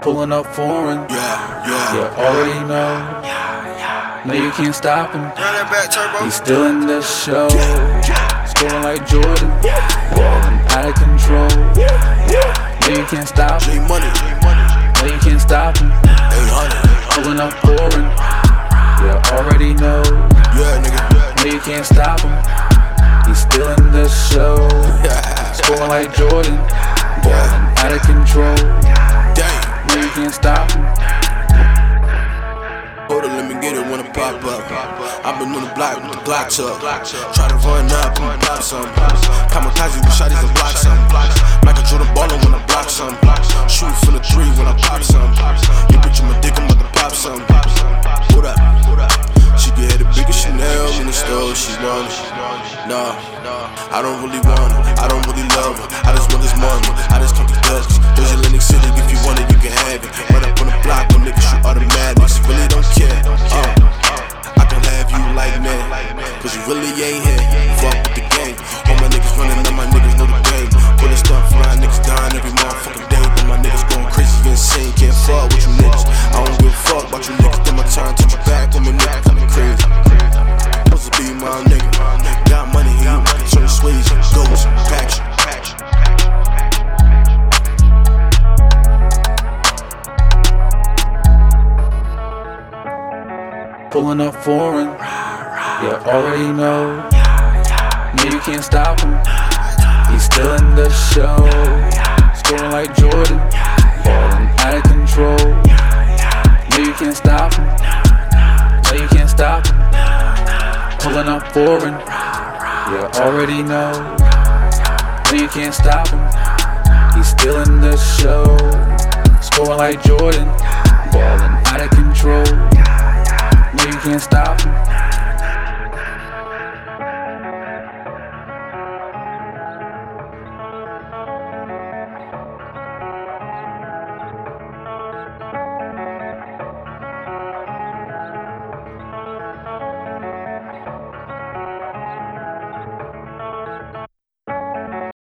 Pulling up foreign. Yeah, yeah. You already know. Yeah, yeah. No, you can't stop him. Run that back, turbo. He's still in the show. Scoring like Jordan. Balling out of control. No, you can't stop him. money, J money. No, you can't stop him. 800. Pulling up foreign. You already know. Yeah, nigga. No, you can't stop him. He's still in the show. Scoring like Jordan. Balling out of control. You can't stop him. Hold it, let me get it when it pop up. I've been on the block with the Glock tuck. Try to run up and pop some. Kamikaze with shotties and block some. Michael Jordan ballin' when I block some. Shoot from the three when I pop some. You bitch on my dick, I'm about to pop some. What up? She get the biggest Chanel in the store, she want it. Nah, I don't really want it. I don't really love her. I just want this money. I just come to Dutch. Sways, goats, packs. Pulling up foreign. You already know. No, you can't stop him. He's still in the show. Scoring like Jordan. Balling out of control. No, you can't stop him. No, you can't stop him. Pulling up foreign. You already know. No, you can't stop him. He's still in the show. Scoring like Jordan. Balling out of control.